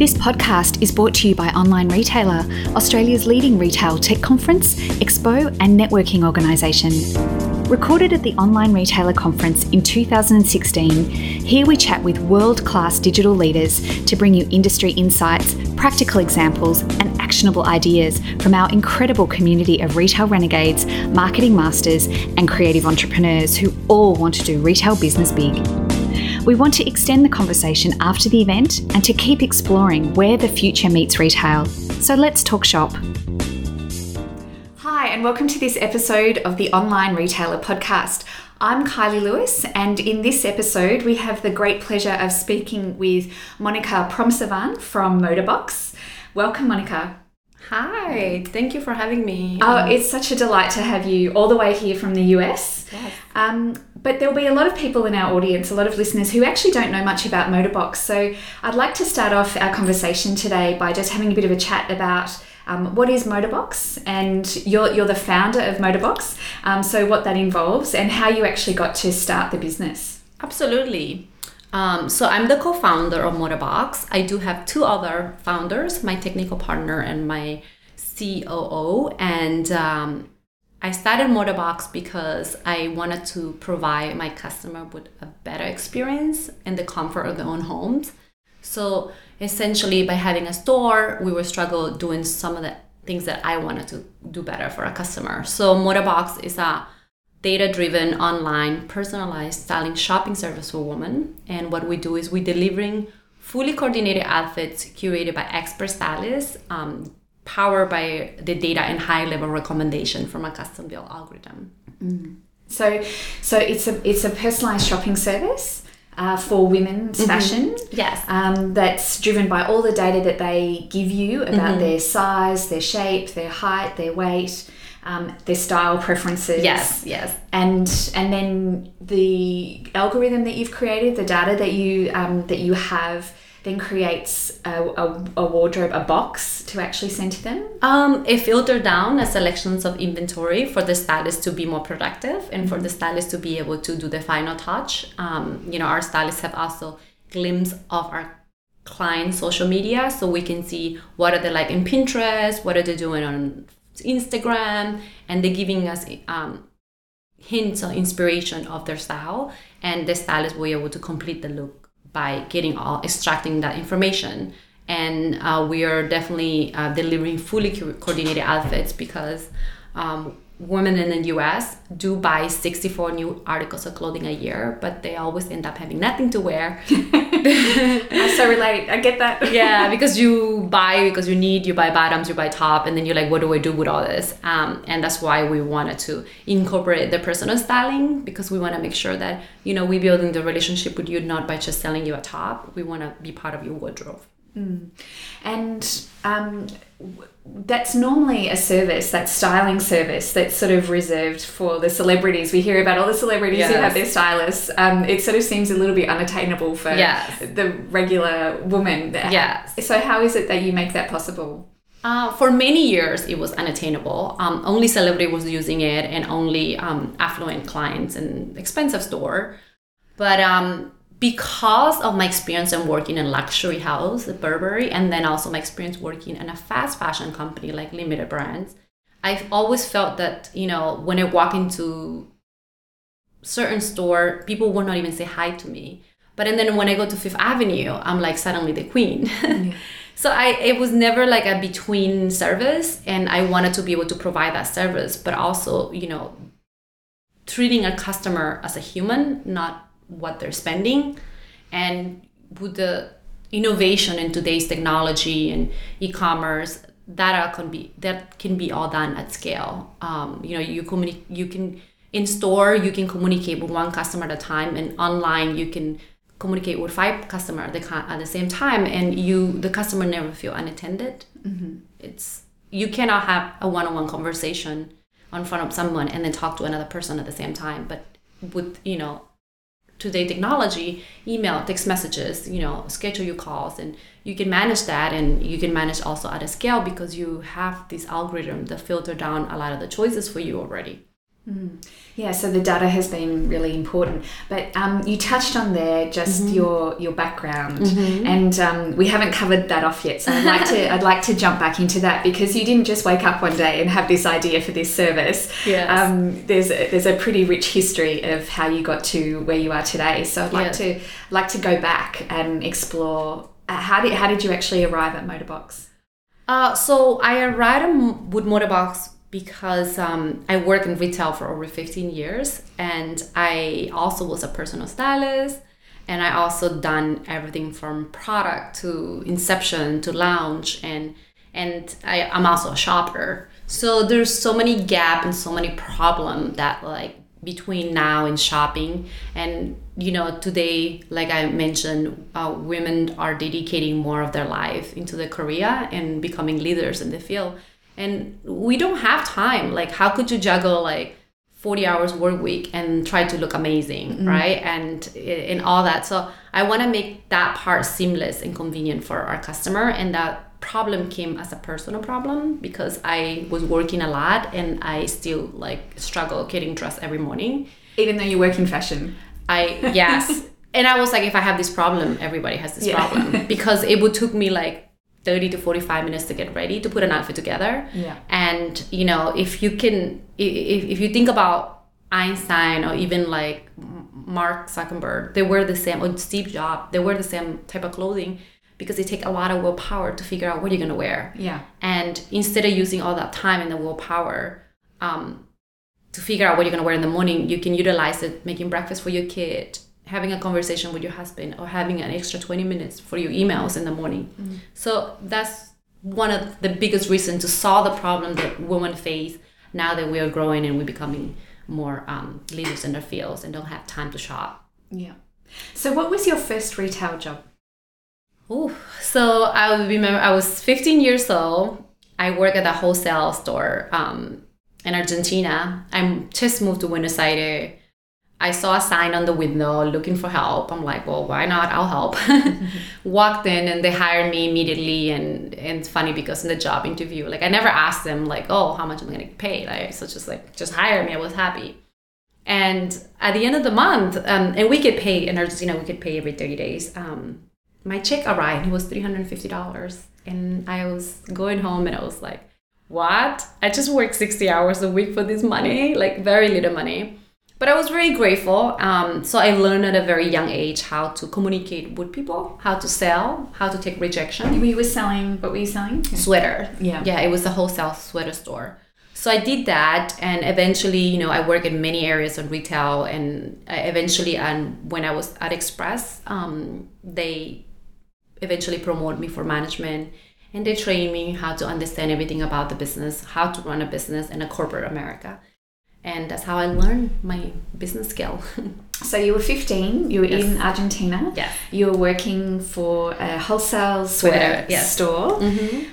This podcast is brought to you by Online Retailer, Australia's leading retail tech conference, expo, and networking organisation. Recorded at the Online Retailer Conference in 2016, here we chat with world class digital leaders to bring you industry insights, practical examples, and actionable ideas from our incredible community of retail renegades, marketing masters, and creative entrepreneurs who all want to do retail business big. We want to extend the conversation after the event and to keep exploring where the future meets retail. So let's talk shop. Hi, and welcome to this episode of the Online Retailer Podcast. I'm Kylie Lewis, and in this episode, we have the great pleasure of speaking with Monica Phromsavanh from Modabox. Welcome, Monica. Hi, thank you for having me. Oh, it's such a delight to have you all the way here from the US. Yes. Um, but there'll be a lot of people in our audience, a lot of listeners who actually don't know much about Modabox. So I'd like to start off our conversation today by just having a bit of a chat about um, what is Modabox, and you're you're the founder of Modabox. Um, so what that involves and how you actually got to start the business. Absolutely. Um, so I'm the co-founder of Modabox. I do have two other founders, my technical partner and my COO, and um, I started Modabox because I wanted to provide my customer with a better experience in the comfort of their own homes. So essentially, by having a store, we were struggle doing some of the things that I wanted to do better for a customer. So Modabox is a data-driven, online, personalized styling shopping service for women. And what we do is we're delivering fully coordinated outfits curated by expert stylists, um, powered by the data and high level recommendation from a custom built algorithm. So so it's a it's a personalized shopping service. Uh, for women's fashion, Yes. um, that's driven by all the data that they give you about their size, their shape, their height, their weight, um, their style preferences. Yes, yes. and and then the algorithm that you've created, the data that you um, that you have, then creates a, a, a wardrobe, a box to actually send to them. Um, it filtered down a selections of inventory for the stylist to be more productive and for the stylist to be able to do the final touch. Um, you know, our stylists have also glimpse of our client social media so we can see what are they like in Pinterest, what are they doing on Instagram, and they're giving us um, hints or inspiration of their style. And the stylist will be able to complete the look by getting all extracting that information. And uh, we are definitely uh, delivering fully co- coordinated outfits because um, women in the us do buy 64 new articles of clothing a year but they always end up having nothing to wear I so relate. I get that. yeah because you buy because you need you buy bottoms you buy top and then you're like what do i do with all this um, and that's why we wanted to incorporate the personal styling because we want to make sure that you know we building the relationship with you not by just selling you a top we want to be part of your wardrobe And um, that's normally a service, that styling service, that's sort of reserved for the celebrities. We hear about all the celebrities who have their stylists. Um, it sort of seems a little bit unattainable for Yes. the regular woman. Yes. So how is it that you make that possible? Uh, for many years, it was unattainable. Um, only celebrity was using it, and only um, affluent clients and expensive store. But um, because of my experience in working in luxury house, Burberry, and then also my experience working in a fast fashion company like Limited Brands, I've always felt that you know when I walk into certain store, people will not even say hi to me. But and then when I go to Fifth Avenue, I'm like suddenly the queen. so I it was never like a between service, and I wanted to be able to provide that service, but also you know treating a customer as a human, not what they're spending, and with the innovation in today's technology and e-commerce, that can be that can be all done at scale. Um, you know, you communi- you can in store you can communicate with one customer at a time, and online you can communicate with five customer at the at the same time, and you the customer never feel unattended. It's you cannot have a one-on-one conversation in front of someone and then talk to another person at the same time. But with you know today technology, email, text messages, you know, schedule your calls and you can manage that and you can manage also at a scale because you have this algorithm that filter down a lot of the choices for you already. Yeah, so the data has been really important. But um, you touched on there just your your background, and um, we haven't covered that off yet. So I'd like to I'd like to jump back into that because you didn't just wake up one day and have this idea for this service. Yes. Um, there's a, there's a pretty rich history of how you got to where you are today. So I'd like Yes. to like to go back and explore uh, how did how did you actually arrive at Modabox? Uh, so I arrived at Wood Modabox because um, I worked in retail for over 15 years and I also was a personal stylist and I also done everything from product to inception to launch and and I, I'm also a shopper. So there's so many gap and so many problem that like between now and shopping and you know today like i mentioned uh, women are dedicating more of their life into the career and becoming leaders in the field and we don't have time. Like how could you juggle like 40 hours work week and try to look amazing mm-hmm. right? And in all that. So i want to make that part seamless and convenient for our customer. And that problem came as a personal problem because i was working a lot and i still like struggle getting dressed every morning. Even though you work in fashion. I yes. and I was like, if I have this problem, everybody has this Yeah. problem. Because it would took me like 30 to 45 minutes to get ready to put an outfit together. Yeah. And you know, if you can, if, if you think about Einstein or even like Mark Zuckerberg, they wear the same, or Steve Jobs, they wear the same type of clothing because they take a lot of willpower to figure out what you're gonna wear. Yeah. And instead of using all that time and the willpower um, to figure out what you're going to wear in the morning, you can utilize it making breakfast for your kid, having a conversation with your husband, or having an extra 20 minutes for your emails in the morning. So that's one of the biggest reasons to solve the problem that women face now that we are growing and we're becoming more um, leaders in their fields and don't have time to shop. Yeah. So what was your first retail job? Oh, so I remember I was 15 years old. I work at a wholesale store um, in Argentina. I just moved to Buenos Aires. I saw a sign on the window looking for help. I'm like, well, why not? I'll help. Walked in and they hired me immediately. And, and it's funny because in the job interview, like I never asked them like, oh, how much am I gonna get paid? Like, so just like, just hire me. I was happy. And at the end of the month, um, and we get paid in Argentina, we get paid every 30 days. Um, my check arrived. It was $350. And I was going home and I was like, what? I just work 60 hours a week for this money, like very little money. But I was very grateful. Um, so I learned at a very young age how to communicate with people, how to sell, how to take rejection. We were selling, what were you selling? Sweater. Yeah. Yeah, it was a wholesale sweater store. So I did that, and eventually, you know, I work in many areas of retail, and eventually, and when I was at Express, um, they eventually promote me for management, and they train me how to understand everything about the business, how to run a business in a corporate America, and that's how I learned my business skill. So you were 15, you were Yes. in Argentina. Yes. You were working for a wholesale sweater Sweater, yes. store. mm-hmm.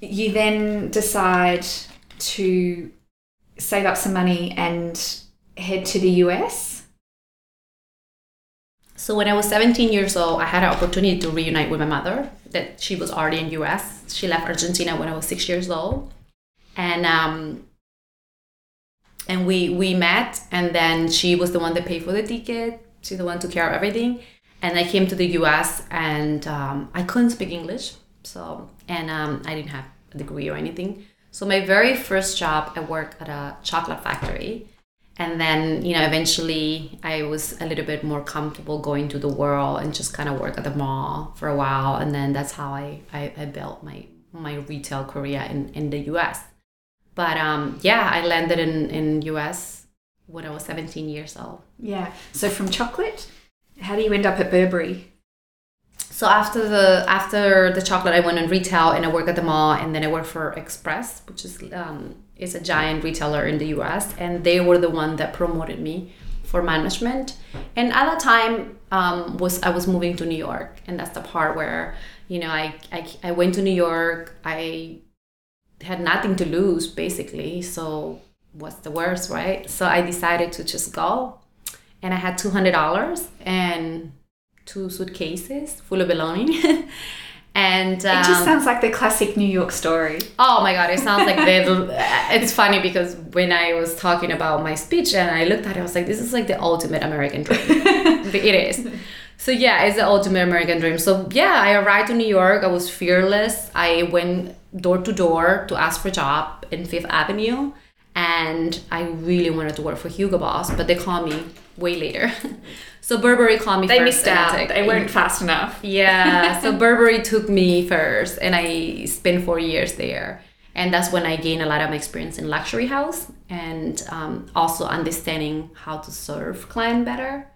You then decide to save up some money and head to the US. So when I was 17 years old, I had an opportunity to reunite with my mother. That she was already in US. She left Argentina when I was six years old, and um, and we we met. And then she was the one that paid for the ticket. She's the one to care of everything. And I came to the US, and um, I couldn't speak English, so and um, I didn't have a degree or anything. So my very first job, I worked at a chocolate factory and then you know eventually i was a little bit more comfortable going to the world and just kind of work at the mall for a while and then that's how i i, I built my my retail career in, in the us but um yeah i landed in in us when i was 17 years old Yeah. So from chocolate, how do you end up at Burberry? so after the after the chocolate i went in retail and i worked at the mall and then i worked for express which is um, is a giant retailer in the us and they were the one that promoted me for management and at that time um, was i was moving to new york and that's the part where you know i i, I went to new york i had nothing to lose basically so what's the worst right so i decided to just go and i had $200 and two suitcases full of belonging And um, it just sounds like the classic New York story. Oh my god, it sounds like the. it's funny because when I was talking about my speech and I looked at it, I was like, this is like the ultimate American dream. it is. So yeah, it's the ultimate American dream. So yeah, I arrived to New York. I was fearless. I went door to door to ask for a job in Fifth Avenue, and I really wanted to work for Hugo Boss, but they called me way later. So Burberry called me They first. missed and I out. They weren't fast enough. yeah. So Burberry took me first, and I spent four years there. And that's when I gained a lot of experience in luxury house and um, also understanding how to serve client better.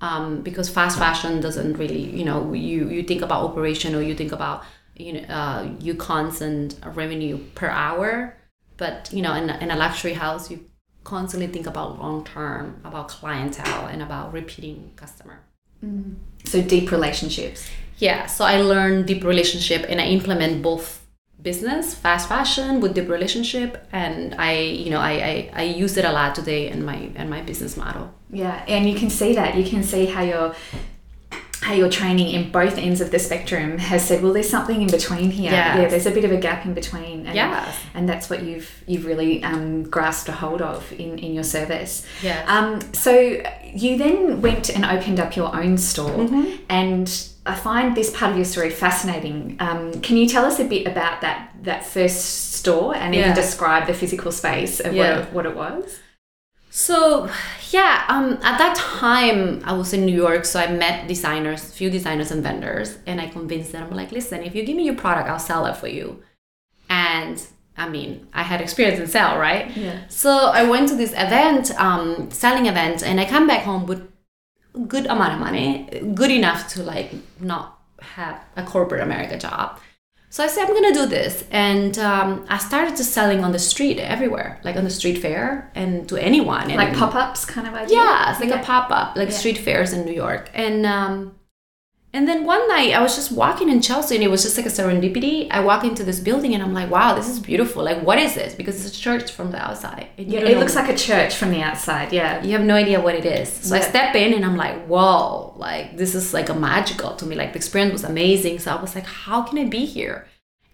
Um, because fast fashion doesn't really, you know, you, you think about operation or you think about, you know, uh, you constant revenue per hour. But, you know, in, a- in a luxury house, you constantly think about long term, about clientele and about repeating customer. So deep relationships. Yeah, so I learned deep relationship and I implement both business, fast fashion with deep relationship and I, you know, I, I, I use it a lot today in my in my business model. Yeah, and you can see that. You can see how your your training in both ends of the spectrum has said, well, there's something in between here. Yes. Yeah, there's a bit of a gap in between. And, Yes. and that's what you've you've really um, grasped a hold of in, in your service. Yes. Um, so you then went and opened up your own store, Mm-hmm. and I find this part of your story fascinating. Um, can you tell us a bit about that that first store and even describe the physical space of Yeah. what, it, what it was? So yeah, um, at that time I was in New York, so I met designers, few designers and vendors, and I convinced them. I'm like, listen, if you give me your product, I'll sell it for you. And I mean, I had experience in sell, right? Yeah. So I went to this event, um, selling event, and I come back home with good amount of money, good enough to like not have a corporate America job. So I said, I'm gonna do this, and um, I started just selling on the street everywhere, like on the street fair, and to anyone. Like pop ups kind of idea? yeah, it's like Yeah. a pop up, like Yeah. street fairs in New York. And um, and then one night I was just walking in Chelsea, and it was just like a serendipity. I walk into this building, and I'm like, wow, this is beautiful. Like, what is this? Because it's a church from the outside. Yeah, it know- looks like a church from the outside. Yeah. you have no idea what it is. So I Yeah. step in and I'm like, whoa, like this is like a magical to me. Like the experience was amazing. So I was like, how can I be here?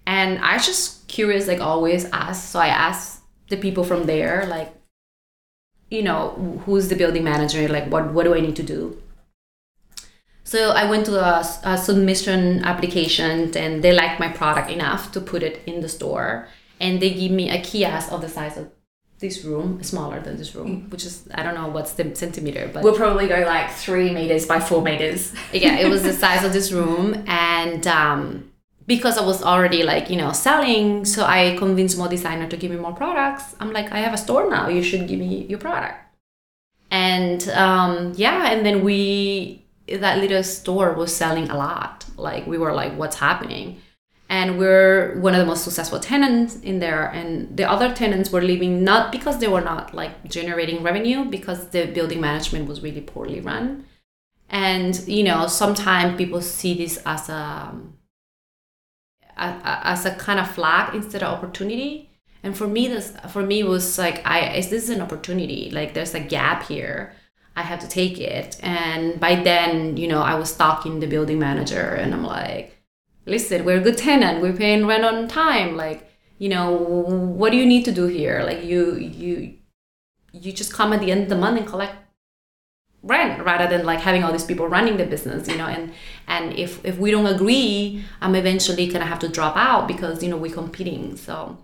And I was just curious, like always ask. So I asked the people from there, like, you know, who's the building manager? Like, what what do I need to do? So I went to a, a submission application, and they liked my product enough to put it in the store, and they give me a kiosk of the size of this room, smaller than this room, which is I don't know what's the centimeter, but We'll probably go like three meters by four meters. yeah, it was the size of this room, and um, because I was already like you know selling, so I convinced more designer to give me more products. I'm like, I have a store now. You should give me your product. And um, yeah, and then we that little store was selling a lot. Like we were like, what's happening? And we're one of the most successful tenants in there. And the other tenants were leaving not because they were not like generating revenue, because the building management was really poorly run and you know sometimes people see this as a, as a kind of flag instead of opportunity and for me this for me was like i is this an opportunity like there's a gap here i had to take it. And by then you know i was stalking the building manager and i'm like listen we're a good tenant. We're paying rent on time. Like you know what do you need to do here? Like you you you just come at the end of the month and collect rent rather than like having all these people running the business you know and and if if we don't agree i'm eventually gonna have to drop out because you know we're competing. So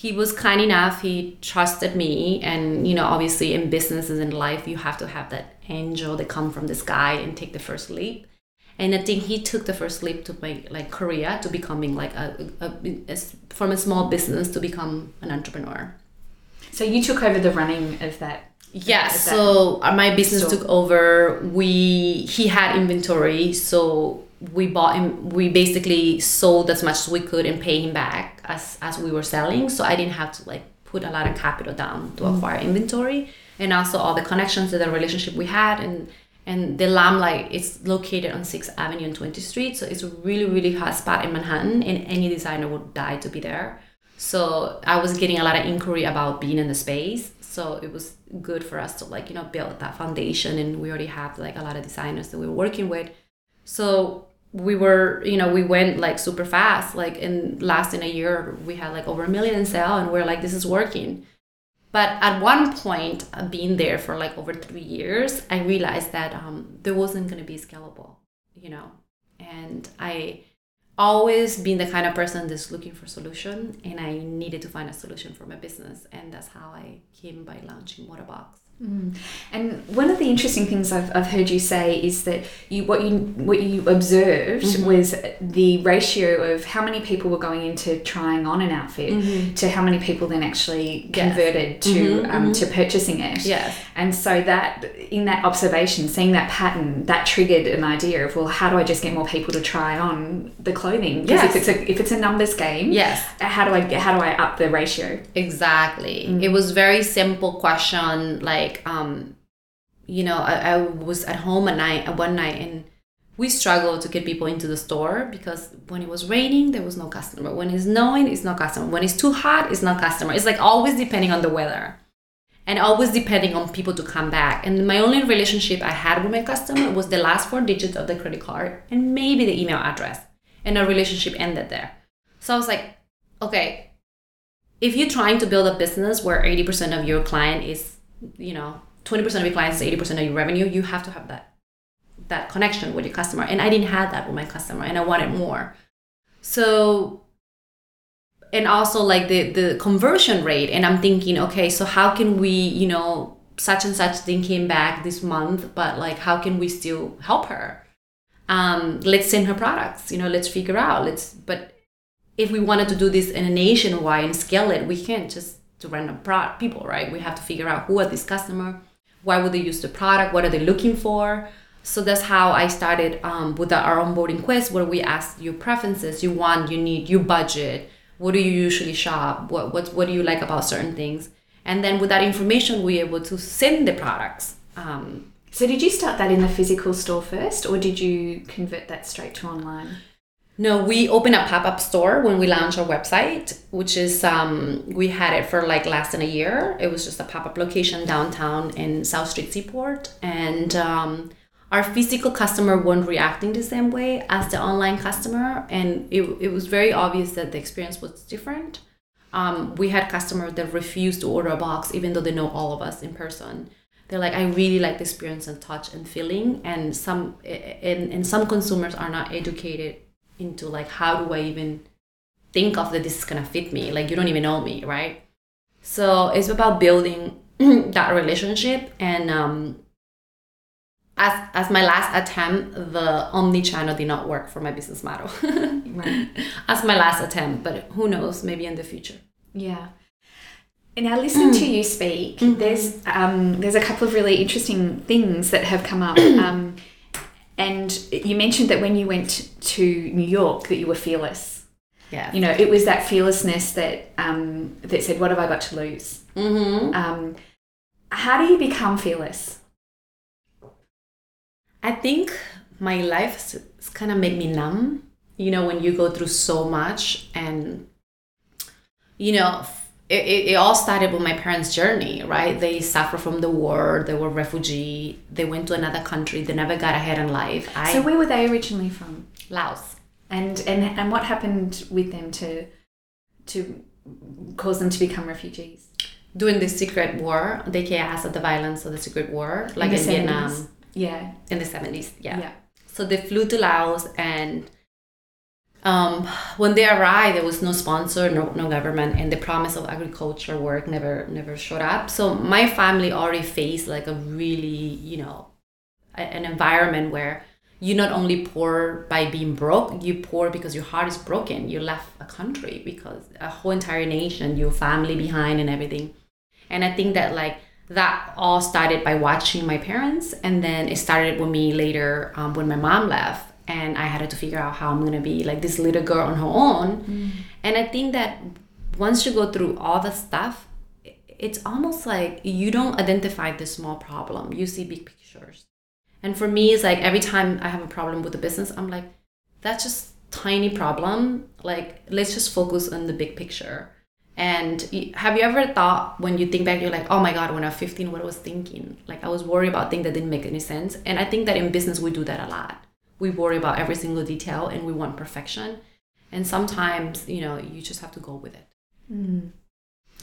he was kind enough he trusted me and you know obviously in businesses in life you have to have that angel that come from the sky and take the first leap and i think he took the first leap to make like korea to becoming like a, a, a from a small business to become an entrepreneur So you took over the running of that. yeah of so uh, my business store. took over we he had inventory so we bought him we basically sold as much as we could and pay him back as as we were selling. So i didn't have to like put a lot of capital down to mm-hmm. acquire inventory. And also all the connections and the relationship we had and and the Limelight is located on 6th avenue and 20th street. So it's a really really hot spot in manhattan and any designer would die to be there. So I was getting a lot of inquiry about being in the space. So it was good for us to like, you know, build that foundation and we already have like a lot of designers that we were working with. So we were you know we went like super fast. Like in last in a year we had like over a million in sale and we're like this is working. But at one point uh, being there for like over three years i realized that um, there wasn't going to be scalable you know? And i always been the kind of person that's looking for solution and i needed to find a solution for my business and that's how i came by launching Modabox Mm. And one of the interesting things I've, I've heard you say is that you what you what you observed mm-hmm. was the ratio of how many people were going into trying on an outfit mm-hmm. to how many people then actually converted yes. to mm-hmm. um, to mm-hmm. purchasing it. Yes. And so that in that observation, seeing that pattern, that triggered an idea of well, how do I just get more people to try on the clothing? Because yes. if it's a if it's a numbers game, yes. How do I how do I up the ratio? Exactly. Mm. It was very simple question like like um you know I, I was at home at night one night and we struggled to get people into the store because when it was raining there was no customer. When it's snowing it's no customer. When it's too hot it's not customer. It's like always depending on the weather and always depending on people to come back. And my only relationship i had with my customer was the last four digits of the credit card and maybe the email address. And our relationship ended there. So i was like okay if you're trying to build a business where 80% of your client is you know 20% of your clients is 80% of your revenue you have to have that that connection with your customer. And i didn't have that with my customer and i wanted more. So and also like the the conversion rate and i'm thinking okay so how can we you know such and such thing came back this month but like how can we still help her? Um let's send her products you know let's figure out let's but if we wanted to do this in a nationwide and scale it we can't just to random pro- people, right? We have to figure out who are these customer, why would they use the product, what are they looking for. So that's how I started um, with our onboarding quiz, where we ask your preferences, you want, you need, your budget, what do you usually shop, what what what do you like about certain things, and then with that information, we're able to send the products. Um, so did you start that in the physical store first, or did you convert that straight to online? No, we opened a pop up store when we launched our website, which is um, we had it for like less than a year. It was just a pop up location downtown in South Street Seaport, and um, our physical customer weren't reacting the same way as the online customer, and it, it was very obvious that the experience was different. Um, we had customers that refused to order a box even though they know all of us in person they're like i really like the experience and touch and feeling and some and, and some consumers are not educated into like how do I even think of that this is gonna fit me? Like you don't even know me, right? So it's about building that relationship and um as as my last attempt, the omni channel did not work for my business model. right. As my last attempt, but who knows, maybe in the future. Yeah. And now listening to you speak, mm-hmm. there's um, there's a couple of really interesting things that have come up. Um, and you mentioned that when you went to New York, that you were fearless. Yeah. You know, it was that fearlessness that um, that said, "What have I got to lose?" Mm-hmm. Um, how do you become fearless? I think my life kind of made me numb. You know, when you go through so much, and you know, it, it, it, all started with my parents' journey, right? They suffered from the war. They were refugee. They went to another country. They never got ahead in life. I, so where were they originally from? Laos. And and and what happened with them to to cause them to become refugees? During the secret war, the chaos of the violence of the secret war, like in, in Vietnam. Yeah. In the seventies. Yeah. Yeah. So they flew to Laos and um, when they arrived, there was no sponsor, no, no government, and the promise of agriculture work never never showed up. So my family already faced like a really, you know, a, an environment where you not only poor by being broke, you poor because your heart is broken. You left a country because a whole entire nation, your family behind, and everything. And I think that like that all started by watching my parents, and then it started with me later um, when my mom left and I had to figure out how I'm gonna be like this little girl on her own. Mm. And I think that once you go through all the stuff, it's almost like you don't identify the small problem. You see big pictures. And for me, it's like every time I have a problem with the business, I'm like, that's just tiny problem. Like let's just focus on the big picture. And have you ever thought when you think back, you're like, oh my God, when I was 15, what I was thinking? Like I was worried about things that didn't make any sense. And I think that in business, we do that a lot we worry about every single detail and we want perfection and sometimes you know you just have to go with it Mm.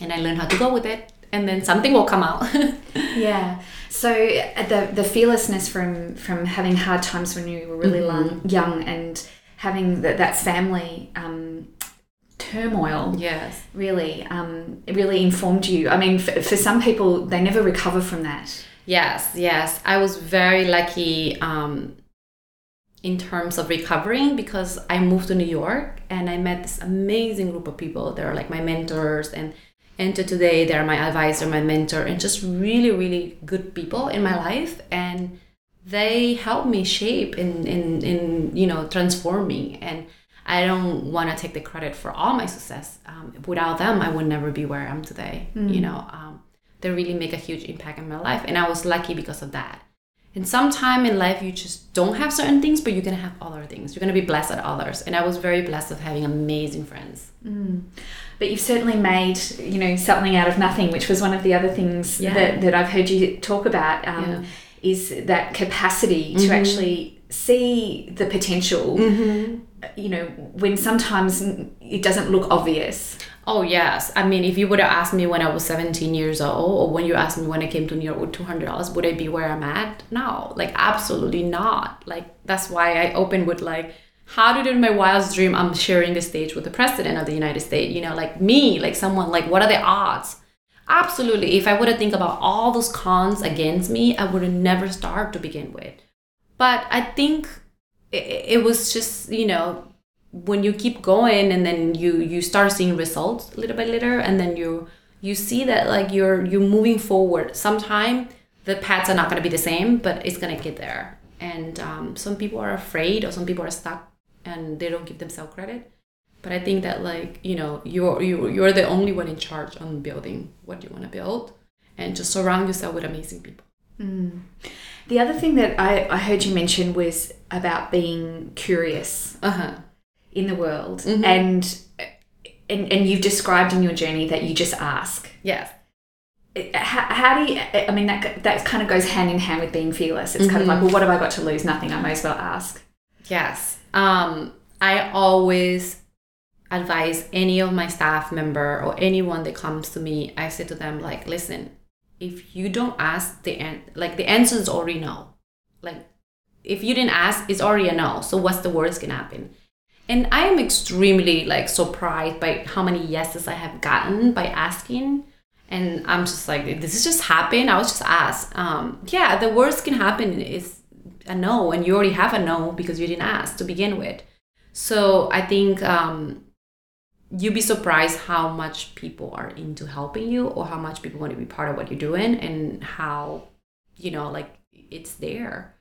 and i learned how to go with it and then something will come out Yeah. So uh, the the fearlessness from from having hard times when you were really long, young and having that that family um, turmoil yes really um, it really informed you. I mean, for, for some people, they never recover from that. Yes, yes. I was very lucky um, in terms of recovering because I moved to New York and I met this amazing group of people. They're like my mentors and Enter Today, they're my advisor, my mentor, and just really, really good people in my life. And they helped me shape in, in, in you know, transform me. And I don't want to take the credit for all my success. Um, without them, I would never be where I am today. You know, um, they really make a huge impact in my life, and I was lucky because of that. And sometime in life, you just don't have certain things, but you're gonna have other things. You're gonna be blessed at others, and I was very blessed of having amazing friends. Mm. But you've certainly made you know something out of nothing, which was one of the other things Yeah. that, that I've heard you talk about. Um, Yeah. Is that capacity to mm-hmm. actually see the potential? Mm-hmm. You know, when sometimes it doesn't look obvious. Oh yes, I mean, if you would have asked me when I was 17 years old, or when you asked me when I came to New York with 200 dollars, would I be where I'm at? No, like absolutely not. Like that's why I opened with like, how did in my wildest dream I'm sharing the stage with the president of the United States? You know, like me, like someone, like what are the odds? Absolutely. If I would have think about all those cons against me, I would have never started to begin with. But I think it, it was just you know when you keep going and then you you start seeing results little by little and then you you see that like you're you're moving forward. Sometime the paths are not going to be the same but it's going to get there. And um, some people are afraid or some people are stuck and they don't give themselves credit. But i think that like you know you're you, you're the only one in charge on building what you want to build and just surround yourself with amazing people. The other thing that I, I heard you mention was about being curious. Uh-huh in the world, and, and and you've described in your journey that you just ask. yes How, how do you? I mean, that that kind of goes hand in hand with being fearless. It's kind of like, well, what have I got to lose? Nothing. I may as well ask. Yes. Um, I always advise any of my staff member or anyone that comes to me, I say to them, like, listen, if you don't ask the end like the answer is already no. Like if you didn't ask, it's already a no. So what's the worst can happen? And I am extremely like surprised by how many yeses I have gotten by asking. And I'm just like, this is just happen. I was just asked. Um, yeah, the worst can happen is a no, and you already have a no because you didn't ask to begin with. So I think um, you'd be surprised how much people are into helping you or how much people want to be part of what you're doing and how, you know, like it's there.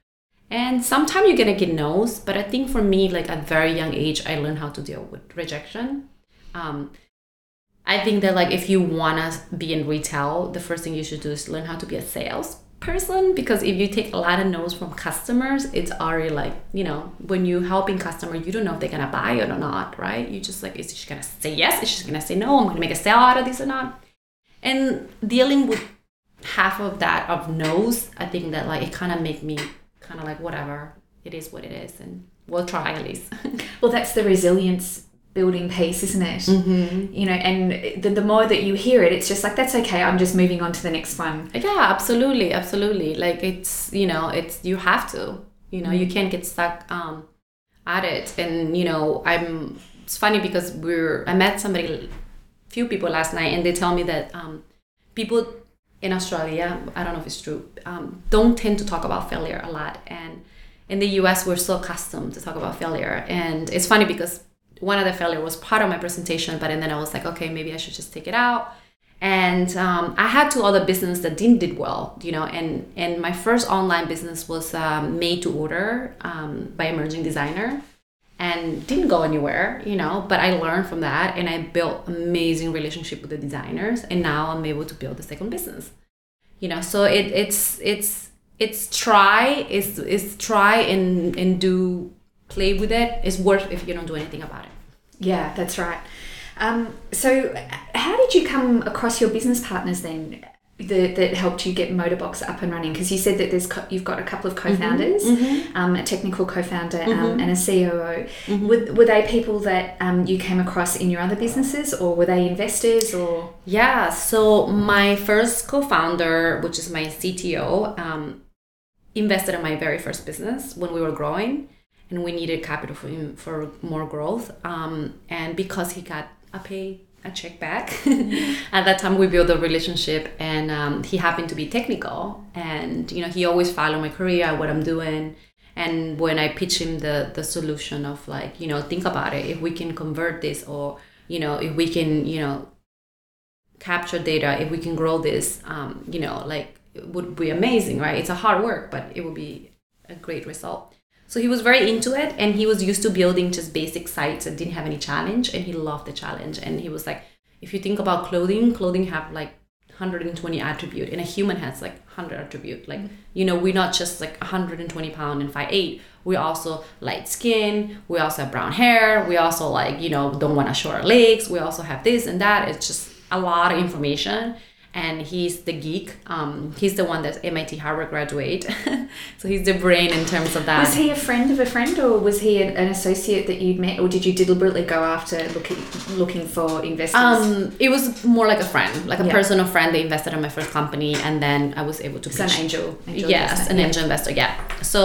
And sometimes you're gonna get no's, but I think for me, like at very young age, I learned how to deal with rejection. Um, I think that like if you wanna be in retail, the first thing you should do is learn how to be a sales person because if you take a lot of no's from customers, it's already like you know when you helping customer, you don't know if they're gonna buy it or not, right? You just like is she gonna say yes? Is she gonna say no? I'm gonna make a sale out of this or not? And dealing with half of that of no's, I think that like it kind of made me kind of like whatever it is what it is and we'll try at least Well, that's the resilience building piece, isn't it? Mm-hmm. You know, and the, the more that you hear it, it's just like that's okay. I'm just moving on to the next one. yeah absolutely absolutely like it's you know it's you have to you know you can't get stuck um at it and you know i'm it's funny because we're i met somebody few people last night and they tell me that um people in australia i don't know if it's true um, don't tend to talk about failure a lot. And in the us we're so accustomed to talk about failure. And it's funny because one of the failure was part of my presentation but and then i was like okay maybe i should just take it out. And um, I had two other businesses that didn't did well, you know, and and my first online business was um, made to order um, by emerging designer, and didn't go anywhere, you know. But I learned from that, and I built amazing relationship with the designers, and now I'm able to build the second business, you know. So it it's it's it's try is is try and and do play with it. It's worth if you don't do anything about it. Yeah, that's right. Um, so, how did you come across your business partners then? That, that helped you get Modabox up and running? Because you said that there's co- you've got a couple of co-founders, Mm-hmm. um, a technical co-founder um, and a COO. Were, were they people that um, you came across in your other businesses, or were they investors, or Yeah, so my first co-founder, which is my CTO, um, invested in my very first business when we were growing, and we needed capital for for more growth. Um, and because he got a pay a check back, at that time we built a relationship, and um, he happened to be technical, and you know he always followed my career, what I'm doing. And when I pitched him the the solution of like you know think about it, if we can convert this, or you know if we can you know capture data if we can grow this um, you know like it would be amazing right? It's a hard work but it would be a great result so he was very into it and he was used to building just basic sites that didn't have any challenge and he loved the challenge. And he was like if you think about clothing clothing have like 120 attribute and a human has like 100 attribute. Like mm-hmm. you know we're not just like 120 pound and 5'8 we also light skin we also have brown hair we also like you know don't want to show our legs we also have this and that. It's just a lot of information and he's the geek um, he's the one that's mit harvard graduate so he's the brain in terms of that was he a friend of a friend, or was he an, an associate that you'd met, or did you deliberately go after looking looking for investors? um, it was more like a friend, like a Yeah. personal friend. They invested in my first company, and then I was able to. So an angel- angel yes, investor, an yeah. angel investor. Yeah. So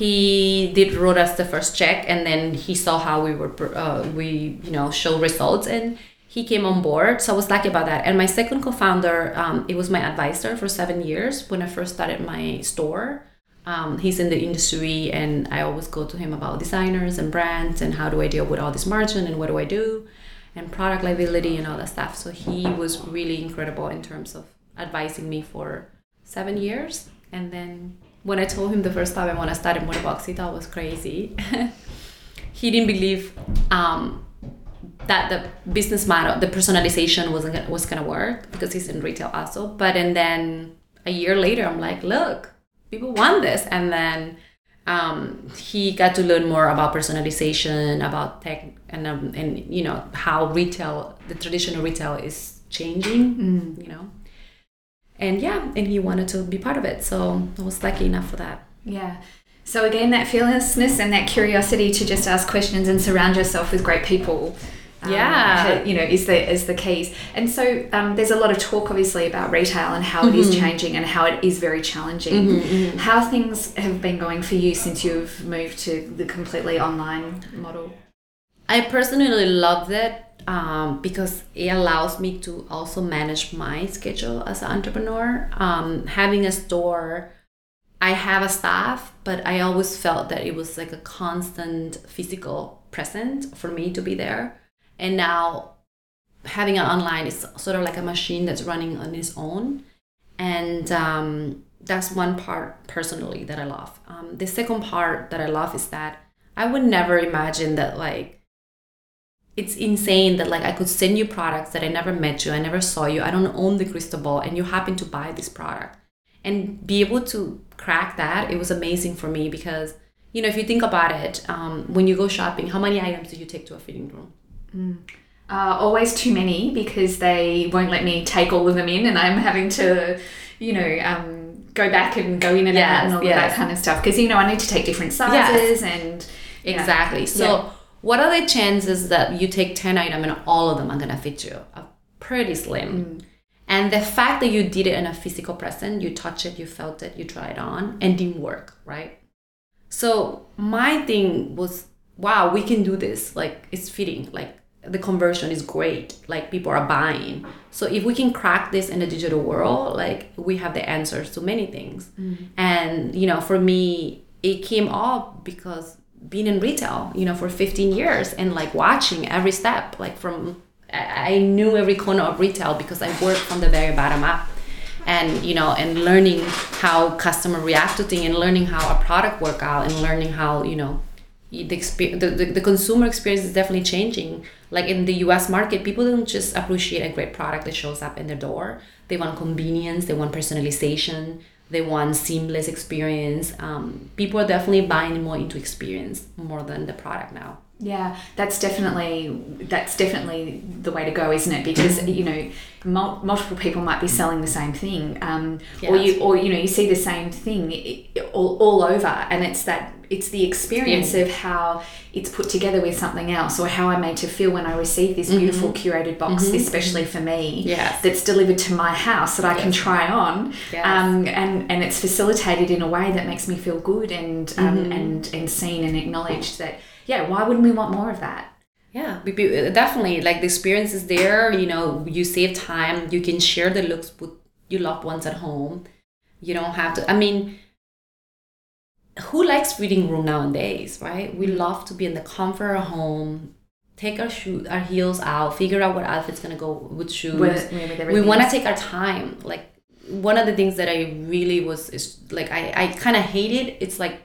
he did wrote us the first check, and then he saw how we were uh, we you know show results, and he came on board. So I was lucky about that. And my second co-founder, um, it was my advisor for seven years when I first started my store. Um, he's in the industry, and I always go to him about designers and brands and how do I deal with all this margin and what do I do and product liability and all that stuff. So he was really incredible in terms of advising me for seven years. And then when I told him the first time I want to start in Modabox, he thought was crazy. he didn't believe um, that the business model, the personalization wasn't gonna, was gonna work because he's in retail also. But and then a year later, I'm like, look, people want this, and then um, he got to learn more about personalization, about tech, and um, and you know how retail, the traditional retail is changing. You know, and yeah, and he wanted to be part of it, so I was lucky enough for that. Yeah. So again, that fearlessness and that curiosity to just ask questions and surround yourself with great people. Um, Yeah. you know, is the is the keys. And so um, there's a lot of talk, obviously, about retail and how it is changing and how it is very challenging. How things have been going for you since you've moved to the completely online model. I personally love that um, because it allows me to also manage my schedule as an entrepreneur. Um, having a store, I have a staff, but I always felt that it was like a constant physical present for me to be there. And now having an online is sort of like a machine that's running on its own. And um, that's one part personally that I love. Um, the second part that I love is that I would never imagine that like it's insane that like I could send you products that I never met you, I never saw you, I don't own the crystal ball, and you happen to buy this product. And be able to crack that, it was amazing for me because you know if you think about it, um, when you go shopping, how many items do you take to a fitting room? Uh, always too many because they won't let me take all of them in, and I'm having to, you know, um, go back and go in and out and all of that kind of stuff. Because you know, I need to take different sizes and yeah. Exactly. So, Yeah. what are the chances that you take 10 items and all of them are going to fit you? Uh, pretty slim. And the fact that you did it in a physical present, you touch it, you felt it, you tried on, and didn't work, right? So, my thing was, wow, we can do this. Like, it's fitting. Like, the conversion is great. Like, people are buying. So, if we can crack this in the digital world, like, we have the answers to many things. Mm. And, you know, for me, it came up because being in retail, you know, for 15 years and like watching every step, like from, I knew every corner of retail because I worked from the very bottom up and, you know, and learning how customer react to things and learning how a product work out and learning how, you know, the, exper- the, the, the consumer experience is definitely changing. Like in the US market, people don't just appreciate a great product that shows up in their door. They want convenience, they want personalization, they want seamless experience. Um, people are definitely buying more into experience more than the product now. Yeah, that's definitely that's definitely the way to go, isn't it? Because Mm-hmm. you know, mul- multiple people might be selling the same thing, um, Yeah, or you or you know you see the same thing all, all over, and it's that it's the experience of how it's put together with something else, or how I'm made to feel when I receive this beautiful curated box, especially for me, Mm-hmm. Yes. that's delivered to my house that I can try on, Yes. um, and and it's facilitated in a way that makes me feel good and um, Mm-hmm. and and seen and acknowledged that yeah why wouldn't we want more of that Yeah, we- we- uh, definitely. Like the experience is there. You know, you save time. You can share the looks with your loved ones at home. You don't have to. I mean, who likes reading room nowadays, right? We love to be in the comfort of home. Take our shoe, our heels out. Figure out what outfit's gonna go with shoes. With- with we want to take our time. Like one of the things that I really was is like I I kind of hated. It. It's like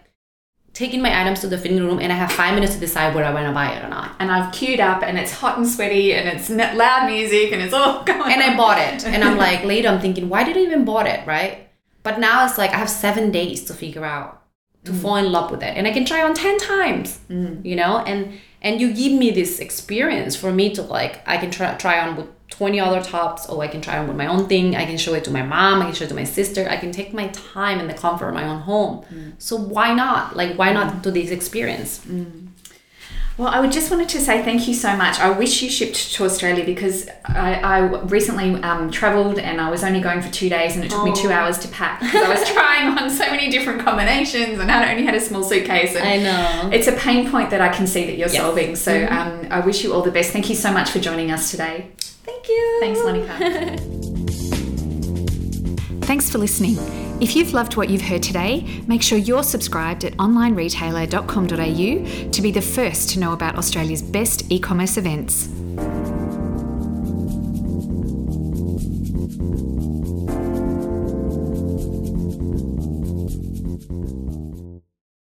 taking my items to the fitting room and I have five minutes to decide whether I want to buy it or not. and I've queued up and it's hot and sweaty and it's loud music and it's all going and I bought it. And I'm like, later, I'm thinking, why did I even bought it, right? But now it's like I have seven days to figure out to mm. fall in love with it, and I can try on ten times, mm. you know. And and you give me this experience for me to like, I can try try on with twenty other tops, oh I can try on with my own thing. I can show it to my mom. I can show it to my sister. I can take my time in the comfort of my own home. So why not? Like, why not do this experience? Well, I would just wanted to say thank you so much. I wish you shipped to Australia because I, I recently um, travelled and I was only going for two days and it took me two hours to pack because I was trying on so many different combinations and I only had a small suitcase. And I know. It's a pain point that I can see that you're Yes. solving. So um, I wish you all the best. Thank you so much for joining us today. Thank you. Thanks, Monica. Thanks for listening. If you've loved what you've heard today, make sure you're subscribed at onlineretailer.com.au to be the first to know about Australia's best e commerce events.